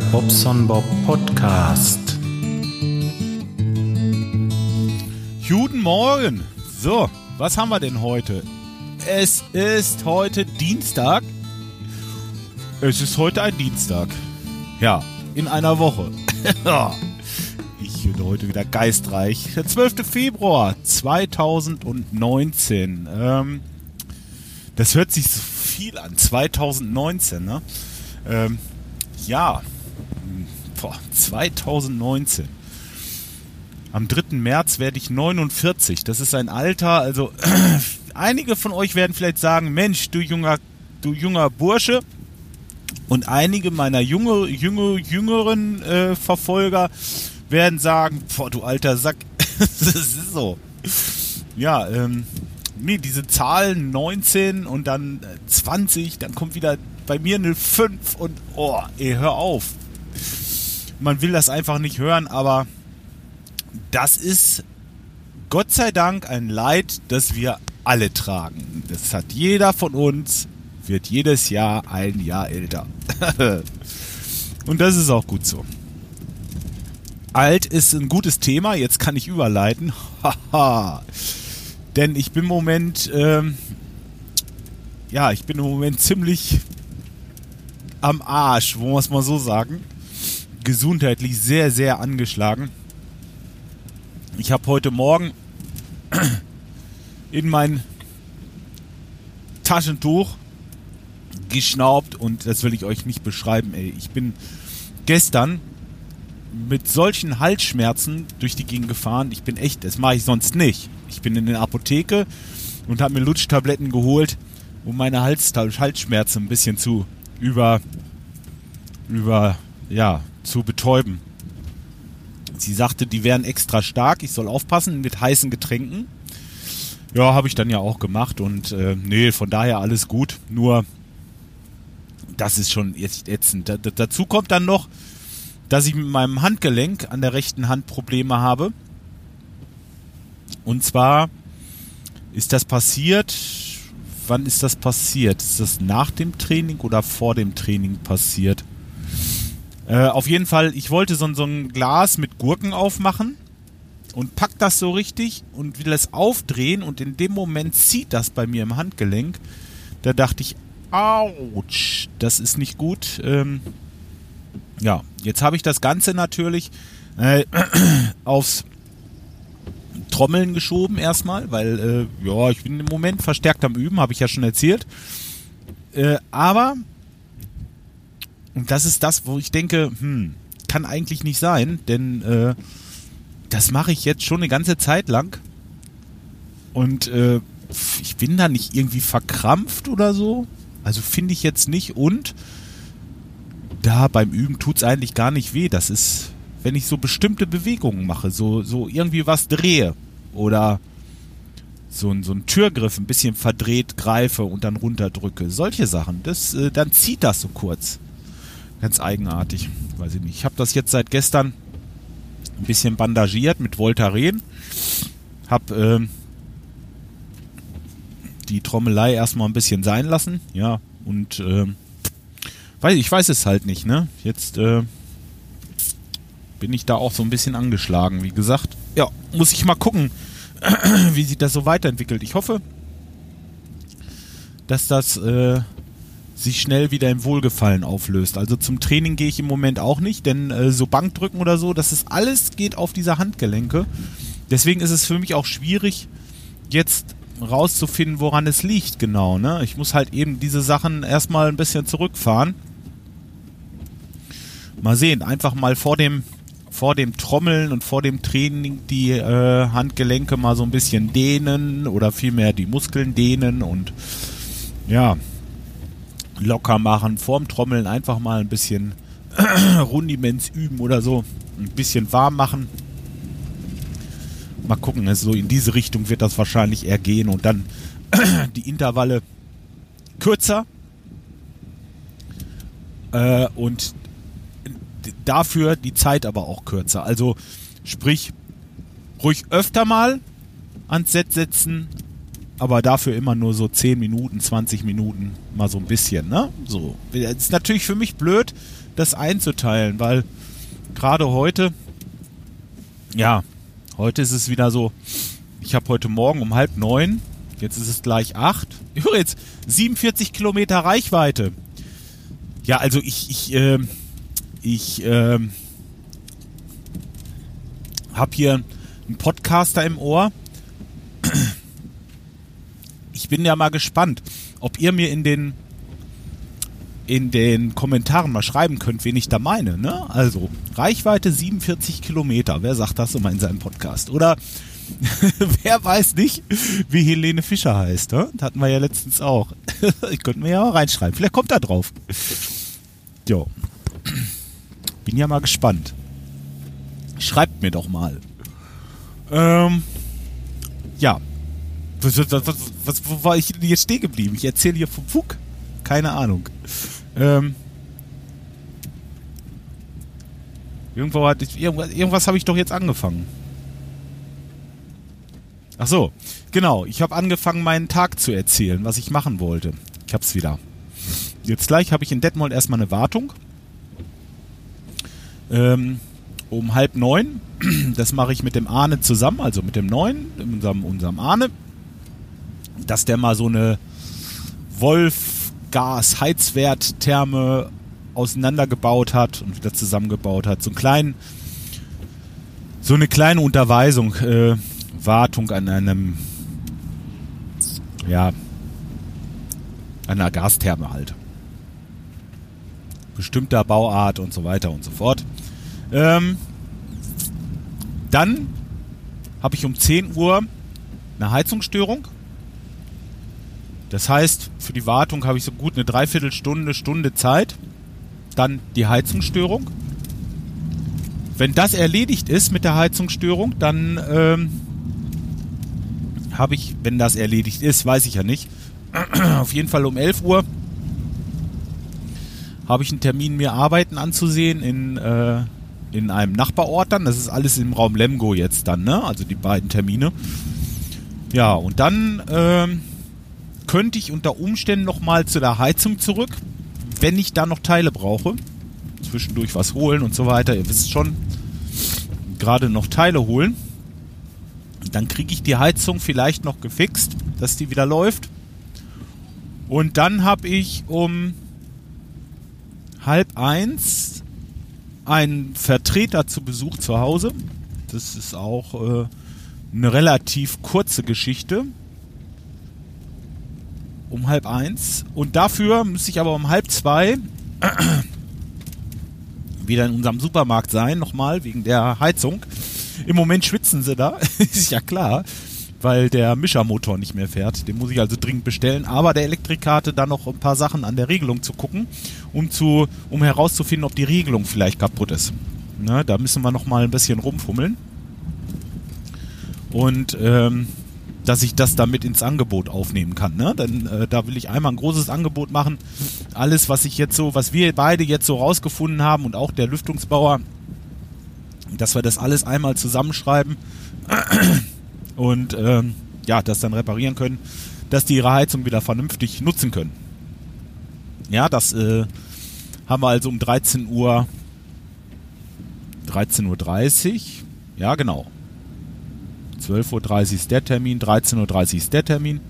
Bobson Bob Podcast. Guten Morgen. So, was haben wir denn heute? Es ist heute Dienstag. Es ist heute ein Dienstag. Ja, in einer Woche. ich bin heute wieder geistreich. Der 12. Februar 2019. Ähm, das hört sich so viel an. 2019, ne? Ähm, ja. Boah, 2019. Am 3. März werde ich 49. Das ist ein Alter, also einige von euch werden vielleicht sagen, Mensch, du junger, du junger Bursche. Und einige meiner junge, junge, jüngeren äh, Verfolger werden sagen, boah, du alter Sack. das ist so. Ja, ähm, nee, diese Zahlen 19 und dann 20, dann kommt wieder bei mir eine 5 und oh, ey, hör auf. Man will das einfach nicht hören, aber das ist Gott sei Dank ein Leid, das wir alle tragen. Das hat jeder von uns, wird jedes Jahr ein Jahr älter. und das ist auch gut so. Alt ist ein gutes Thema, jetzt kann ich überleiten. Denn ich bin im Moment, ähm, ja, ich bin im Moment ziemlich am Arsch, wo wir es mal so sagen. Gesundheitlich sehr, sehr angeschlagen. Ich habe heute Morgen in mein Taschentuch geschnaubt und das will ich euch nicht beschreiben, ey. Ich bin gestern mit solchen Halsschmerzen durch die Gegend gefahren. Ich bin echt, das mache ich sonst nicht. Ich bin in der Apotheke und habe mir Lutschtabletten geholt, um meine Hals Halsschmerzen ein bisschen zu über, über, ja, zu betäuben. Sie sagte, die wären extra stark, ich soll aufpassen mit heißen Getränken. Ja, habe ich dann ja auch gemacht und äh, nee, von daher alles gut. Nur, das ist schon jetzt ätzend. Da, dazu kommt dann noch, dass ich mit meinem Handgelenk an der rechten Hand Probleme habe. Und zwar ist das passiert, wann ist das passiert? Ist das nach dem Training oder vor dem Training passiert? Äh, auf jeden Fall, ich wollte so, so ein Glas mit Gurken aufmachen und pack das so richtig und will es aufdrehen und in dem Moment zieht das bei mir im Handgelenk. Da dachte ich, ouch, das ist nicht gut. Ähm, ja, jetzt habe ich das Ganze natürlich äh, aufs Trommeln geschoben erstmal, weil äh, ja, ich bin im Moment verstärkt am Üben, habe ich ja schon erzählt. Äh, aber und das ist das, wo ich denke, hm, kann eigentlich nicht sein, denn äh, das mache ich jetzt schon eine ganze Zeit lang und äh, ich bin da nicht irgendwie verkrampft oder so. Also finde ich jetzt nicht und da beim Üben tut es eigentlich gar nicht weh. Das ist, wenn ich so bestimmte Bewegungen mache, so, so irgendwie was drehe oder so ein, so ein Türgriff ein bisschen verdreht greife und dann runterdrücke. Solche Sachen. Das, äh, dann zieht das so kurz. Ganz eigenartig. Weiß ich nicht. Ich habe das jetzt seit gestern ein bisschen bandagiert mit Voltaren. Hab äh, die Trommelei erstmal ein bisschen sein lassen. Ja, und äh, weiß, ich weiß es halt nicht, ne? Jetzt äh, bin ich da auch so ein bisschen angeschlagen, wie gesagt. Ja, muss ich mal gucken, wie sich das so weiterentwickelt. Ich hoffe, dass das äh, sich schnell wieder im Wohlgefallen auflöst. Also zum Training gehe ich im Moment auch nicht, denn äh, so Bankdrücken oder so, das ist alles geht auf diese Handgelenke. Deswegen ist es für mich auch schwierig, jetzt rauszufinden, woran es liegt genau. Ne? Ich muss halt eben diese Sachen erstmal ein bisschen zurückfahren. Mal sehen, einfach mal vor dem vor dem Trommeln und vor dem Training die äh, Handgelenke mal so ein bisschen dehnen oder vielmehr die Muskeln dehnen und ja, locker machen. Vorm Trommeln einfach mal ein bisschen Rundiments üben oder so. Ein bisschen warm machen. Mal gucken, also so in diese Richtung wird das wahrscheinlich eher gehen und dann die Intervalle kürzer. Äh, und dafür die Zeit aber auch kürzer. Also sprich, ruhig öfter mal ans Set setzen, aber dafür immer nur so 10 Minuten, 20 Minuten, mal so ein bisschen, ne? So. Das ist natürlich für mich blöd, das einzuteilen, weil gerade heute, ja, heute ist es wieder so, ich habe heute Morgen um halb neun, jetzt ist es gleich acht, übrigens 47 Kilometer Reichweite. Ja, also ich, ich, äh, ich äh, habe hier einen Podcaster im Ohr. Ich bin ja mal gespannt, ob ihr mir in den in den Kommentaren mal schreiben könnt, wen ich da meine. Ne? Also Reichweite 47 Kilometer. Wer sagt das immer in seinem Podcast? Oder wer weiß nicht, wie Helene Fischer heißt. Ne? Das hatten wir ja letztens auch. ich könnte mir ja mal reinschreiben. Vielleicht kommt er drauf. Jo. Bin ja mal gespannt. Schreibt mir doch mal. Ähm, ja. Was, was, was, wo war ich denn jetzt stehen geblieben? Ich erzähle hier vom Fug. Keine Ahnung. Ähm, irgendwo hat ich, irgendwas, irgendwas habe ich doch jetzt angefangen. Ach so, genau. Ich habe angefangen, meinen Tag zu erzählen, was ich machen wollte. Ich hab's wieder. Jetzt gleich habe ich in Detmold erstmal eine Wartung. Ähm, um halb neun. Das mache ich mit dem Ahne zusammen, also mit dem neuen, unserem, unserem Ahne. Dass der mal so eine Wolf-Gas-Heizwert-Therme auseinandergebaut hat und wieder zusammengebaut hat. So einen kleinen, so eine kleine Unterweisung, äh, Wartung an einem, ja, einer Gastherme halt. Bestimmter Bauart und so weiter und so fort. Ähm, dann habe ich um 10 Uhr eine Heizungsstörung. Das heißt, für die Wartung habe ich so gut eine Dreiviertelstunde, Stunde Zeit. Dann die Heizungsstörung. Wenn das erledigt ist mit der Heizungsstörung, dann ähm, habe ich, wenn das erledigt ist, weiß ich ja nicht, auf jeden Fall um 11 Uhr habe ich einen Termin, mir Arbeiten anzusehen in, äh, in einem Nachbarort dann. Das ist alles im Raum Lemgo jetzt dann, ne? Also die beiden Termine. Ja, und dann ähm, könnte ich unter Umständen nochmal zu der Heizung zurück, wenn ich da noch Teile brauche. Zwischendurch was holen und so weiter. Ihr wisst schon, gerade noch Teile holen. Dann kriege ich die Heizung vielleicht noch gefixt, dass die wieder läuft. Und dann habe ich um halb eins einen Vertreter zu Besuch zu Hause. Das ist auch äh, eine relativ kurze Geschichte. Um halb eins. Und dafür müsste ich aber um halb zwei wieder in unserem Supermarkt sein, nochmal, wegen der Heizung. Im Moment schwitzen sie da, ist ja klar, weil der Mischermotor nicht mehr fährt. Den muss ich also dringend bestellen. Aber der Elektriker hatte da noch ein paar Sachen an der Regelung zu gucken, um, zu, um herauszufinden, ob die Regelung vielleicht kaputt ist. Ne, da müssen wir nochmal ein bisschen rumfummeln. Und ähm, dass ich das damit ins Angebot aufnehmen kann. Ne? Denn äh, da will ich einmal ein großes Angebot machen. Alles, was ich jetzt so, was wir beide jetzt so rausgefunden haben und auch der Lüftungsbauer, dass wir das alles einmal zusammenschreiben und ähm, ja, das dann reparieren können, dass die ihre Heizung wieder vernünftig nutzen können. Ja, das äh, haben wir also um 13 Uhr 13.30 Uhr. Ja, genau. 12.30 Uhr ist der Termin, 13.30 Uhr ist der Termin.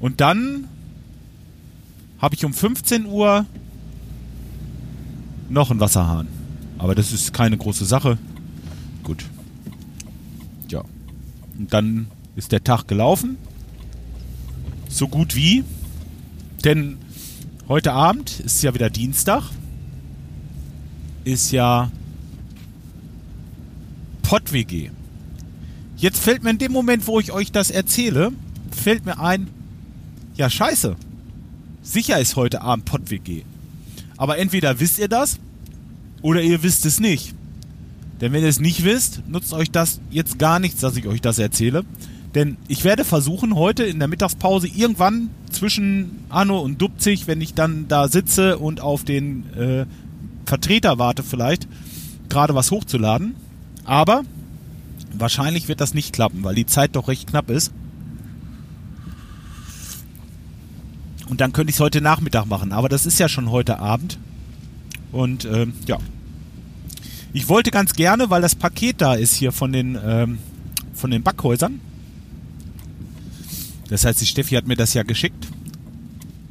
Und dann habe ich um 15 Uhr noch einen Wasserhahn. Aber das ist keine große Sache. Gut. Ja. Und dann ist der Tag gelaufen. So gut wie. Denn heute Abend ist ja wieder Dienstag. Ist ja Pott-WG. Jetzt fällt mir in dem Moment, wo ich euch das erzähle, fällt mir ein, ja scheiße. Sicher ist heute Abend Pott-WG. Aber entweder wisst ihr das oder ihr wisst es nicht. Denn wenn ihr es nicht wisst, nutzt euch das jetzt gar nichts, dass ich euch das erzähle. Denn ich werde versuchen, heute in der Mittagspause irgendwann zwischen Anno und Dupzig, wenn ich dann da sitze und auf den äh, Vertreter warte vielleicht, gerade was hochzuladen. Aber wahrscheinlich wird das nicht klappen, weil die Zeit doch recht knapp ist. Und dann könnte ich es heute Nachmittag machen. Aber das ist ja schon heute Abend. Und ähm, ja. Ich wollte ganz gerne, weil das Paket da ist hier von den, ähm, von den Backhäusern. Das heißt, die Steffi hat mir das ja geschickt.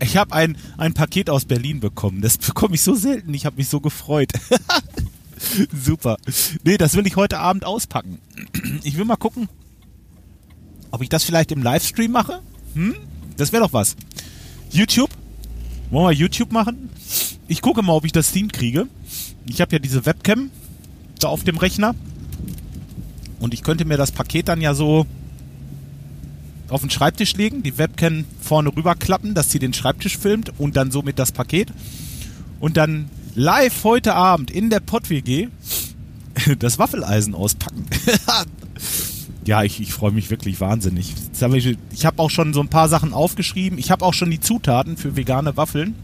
Ich habe ein, ein Paket aus Berlin bekommen. Das bekomme ich so selten. Ich habe mich so gefreut. Super. Nee, das will ich heute Abend auspacken. Ich will mal gucken, ob ich das vielleicht im Livestream mache. Hm? Das wäre doch was. YouTube? Wollen wir YouTube machen? Ich gucke mal, ob ich das Team kriege. Ich habe ja diese Webcam da auf dem Rechner. Und ich könnte mir das Paket dann ja so auf den Schreibtisch legen, die Webcam vorne rüberklappen, dass sie den Schreibtisch filmt und dann somit das Paket. Und dann live heute Abend in der Pott-WG das Waffeleisen auspacken. ja, ich, ich freue mich wirklich wahnsinnig. Ich habe auch schon so ein paar Sachen aufgeschrieben. Ich habe auch schon die Zutaten für vegane Waffeln.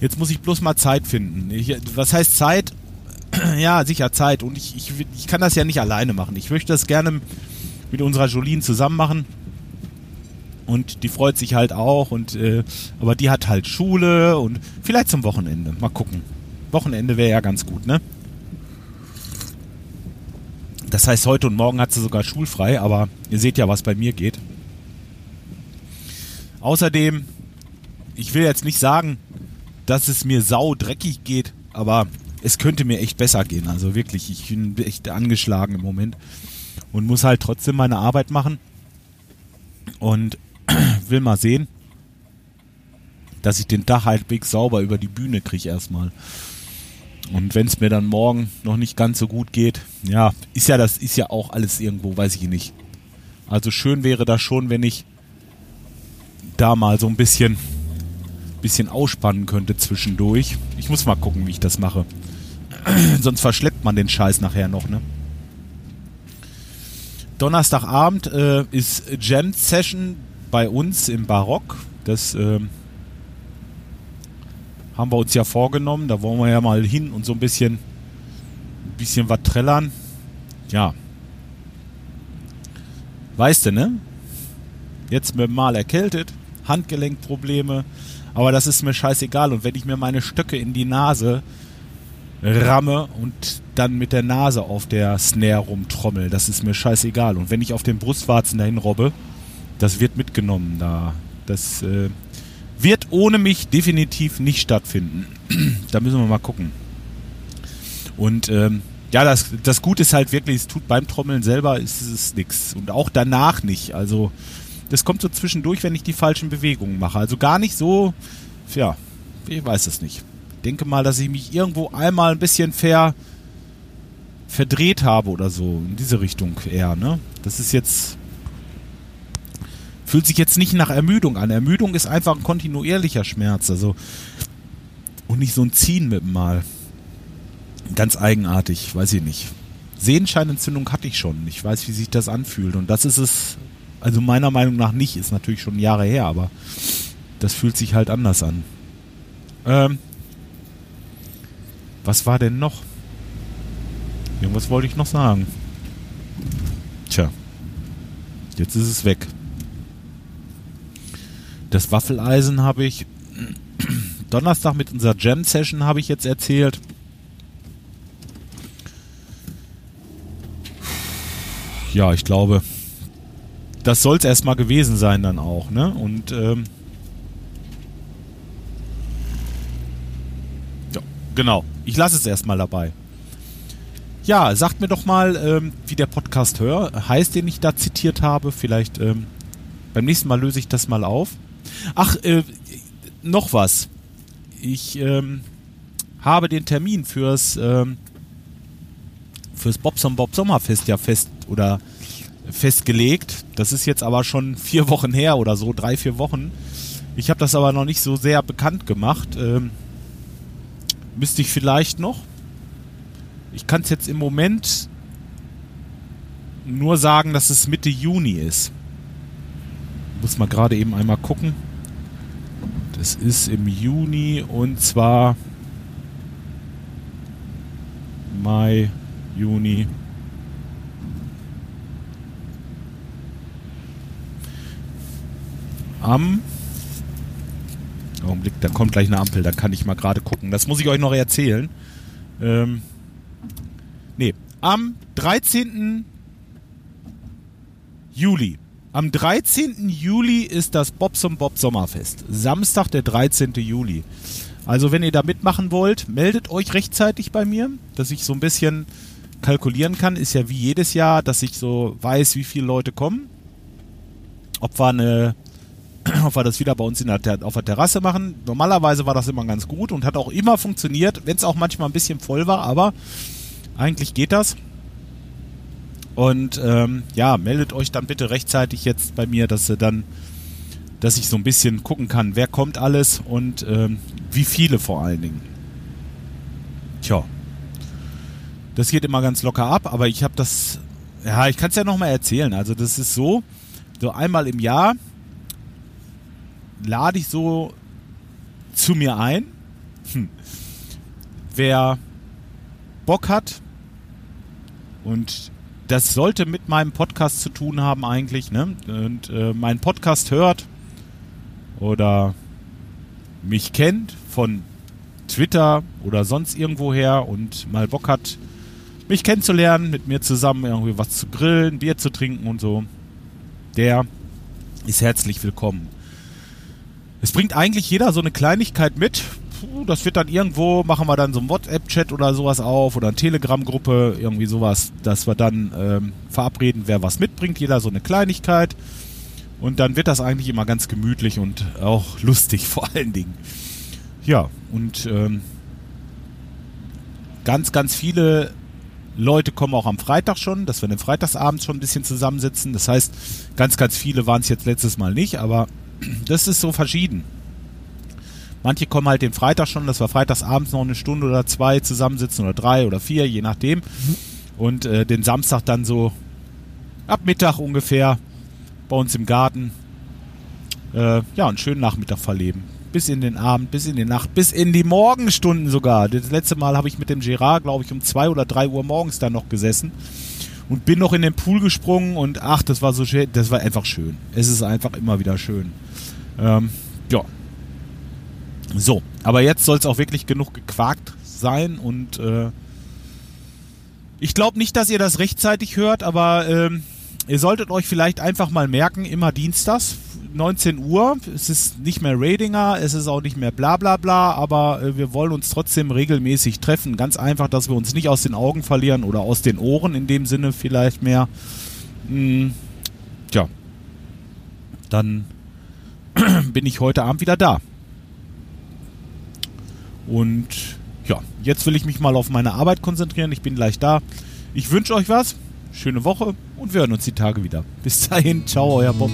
Jetzt muss ich bloß mal Zeit finden. Ich, was heißt Zeit? ja, sicher Zeit. Und ich, ich, ich kann das ja nicht alleine machen. Ich möchte das gerne mit unserer Jolien zusammen machen. Und die freut sich halt auch. Und äh, aber die hat halt Schule und vielleicht zum Wochenende. Mal gucken. Wochenende wäre ja ganz gut, ne? Das heißt, heute und morgen hat sie sogar schulfrei, aber ihr seht ja, was bei mir geht. Außerdem, ich will jetzt nicht sagen, dass es mir sau dreckig geht, aber es könnte mir echt besser gehen. Also wirklich, ich bin echt angeschlagen im Moment und muss halt trotzdem meine Arbeit machen und will mal sehen, dass ich den Dach halbwegs sauber über die Bühne kriege erstmal. Und wenn es mir dann morgen noch nicht ganz so gut geht, ja, ist ja das ist ja auch alles irgendwo, weiß ich nicht. Also schön wäre das schon, wenn ich da mal so ein bisschen bisschen ausspannen könnte zwischendurch. Ich muss mal gucken, wie ich das mache. Sonst verschleppt man den Scheiß nachher noch, ne? Donnerstagabend äh, ist Jam Session bei uns im Barock. Das äh, haben wir uns ja vorgenommen. Da wollen wir ja mal hin und so ein bisschen, ein bisschen was trällern. Ja. Weißt du, ne? Jetzt mit mal erkältet, Handgelenkprobleme, aber das ist mir scheißegal. Und wenn ich mir meine Stöcke in die Nase ramme und dann mit der Nase auf der Snare rumtrommel, das ist mir scheißegal. Und wenn ich auf den Brustwarzen dahin robbe, das wird mitgenommen da. Das äh, wird ohne mich definitiv nicht stattfinden. da müssen wir mal gucken. Und ähm, ja, das, das Gute ist halt wirklich, es tut beim Trommeln selber ist es nichts. Und auch danach nicht. Also das kommt so zwischendurch, wenn ich die falschen Bewegungen mache. Also gar nicht so, ja, ich weiß es nicht. Ich denke mal, dass ich mich irgendwo einmal ein bisschen ver, verdreht habe oder so. In diese Richtung eher, ne? Das ist jetzt Fühlt sich jetzt nicht nach Ermüdung an. Ermüdung ist einfach ein kontinuierlicher Schmerz. Also, und nicht so ein Ziehen mit dem Mal. Ganz eigenartig, weiß ich nicht. Sehenscheinentzündung hatte ich schon. Ich weiß, wie sich das anfühlt. Und das ist es, also meiner Meinung nach nicht, ist natürlich schon Jahre her, aber das fühlt sich halt anders an. Ähm, was war denn noch? Irgendwas wollte ich noch sagen. Tja, jetzt ist es weg. Das Waffeleisen habe ich Donnerstag mit unserer Jam-Session habe ich jetzt erzählt. Ja, ich glaube, das soll es erstmal gewesen sein dann auch, ne? Und ähm, ja, genau. Ich lasse es erstmal dabei. Ja, sagt mir doch mal, ähm, wie der Podcast hör, heißt, den ich da zitiert habe. Vielleicht ähm, beim nächsten Mal löse ich das mal auf. Ach, äh, noch was. Ich ähm, habe den Termin fürs ähm, fürs Bobson Bob Sommerfest ja fest oder festgelegt. Das ist jetzt aber schon vier Wochen her oder so, drei, vier Wochen. Ich habe das aber noch nicht so sehr bekannt gemacht. Ähm, müsste ich vielleicht noch. Ich kann es jetzt im Moment nur sagen, dass es Mitte Juni ist. Muss mal gerade eben einmal gucken. Das ist im Juni und zwar Mai, Juni. Am Augenblick, da kommt gleich eine Ampel, da kann ich mal gerade gucken. Das muss ich euch noch erzählen. Ähm, nee, am 13. Juli. Am 13. Juli ist das Bobs und Bob Sommerfest. Samstag, der 13. Juli. Also wenn ihr da mitmachen wollt, meldet euch rechtzeitig bei mir, dass ich so ein bisschen kalkulieren kann. Ist ja wie jedes Jahr, dass ich so weiß, wie viele Leute kommen. Ob wir eine ob wir das wieder bei uns in der, auf der Terrasse machen. Normalerweise war das immer ganz gut und hat auch immer funktioniert, wenn es auch manchmal ein bisschen voll war, aber eigentlich geht das. Und ähm, ja, meldet euch dann bitte rechtzeitig jetzt bei mir, dass ihr dann, dass ich so ein bisschen gucken kann, wer kommt alles und ähm, wie viele vor allen Dingen. Tja, das geht immer ganz locker ab, aber ich habe das, ja, ich kann es ja nochmal erzählen. Also das ist so, so einmal im Jahr lade ich so zu mir ein. Hm. Wer Bock hat und das sollte mit meinem Podcast zu tun haben eigentlich, ne? Und äh, meinen Podcast hört oder mich kennt von Twitter oder sonst irgendwoher und mal Bock hat, mich kennenzulernen, mit mir zusammen irgendwie was zu grillen, Bier zu trinken und so, der ist herzlich willkommen. Es bringt eigentlich jeder so eine Kleinigkeit mit. Das wird dann irgendwo, machen wir dann so einen WhatsApp-Chat oder sowas auf oder eine Telegram-Gruppe, irgendwie sowas, dass wir dann ähm, verabreden, wer was mitbringt, jeder so eine Kleinigkeit. Und dann wird das eigentlich immer ganz gemütlich und auch lustig vor allen Dingen. Ja, und ähm, ganz, ganz viele Leute kommen auch am Freitag schon, dass wir den Freitagsabend schon ein bisschen zusammensitzen. Das heißt, ganz, ganz viele waren es jetzt letztes Mal nicht, aber das ist so verschieden. Manche kommen halt den Freitag schon, dass wir freitagsabends noch eine Stunde oder zwei zusammensitzen oder drei oder vier, je nachdem. Und äh, den Samstag dann so ab Mittag ungefähr bei uns im Garten. Äh, ja, einen schönen Nachmittag verleben. Bis in den Abend, bis in die Nacht, bis in die Morgenstunden sogar. Das letzte Mal habe ich mit dem Gerard, glaube ich, um zwei oder drei Uhr morgens da noch gesessen und bin noch in den Pool gesprungen und ach, das war so schön, das war einfach schön. Es ist einfach immer wieder schön. Ähm, ja. So, aber jetzt soll es auch wirklich genug gequakt sein und äh, ich glaube nicht, dass ihr das rechtzeitig hört, aber ähm, ihr solltet euch vielleicht einfach mal merken, immer dienstags, 19 Uhr. Es ist nicht mehr Ratinger, es ist auch nicht mehr bla bla bla, aber äh, wir wollen uns trotzdem regelmäßig treffen. Ganz einfach, dass wir uns nicht aus den Augen verlieren oder aus den Ohren in dem Sinne vielleicht mehr. Hm, tja, dann bin ich heute Abend wieder da. Und ja, jetzt will ich mich mal auf meine Arbeit konzentrieren. Ich bin gleich da. Ich wünsche euch was. Schöne Woche und wir hören uns die Tage wieder. Bis dahin. Ciao, euer Bob.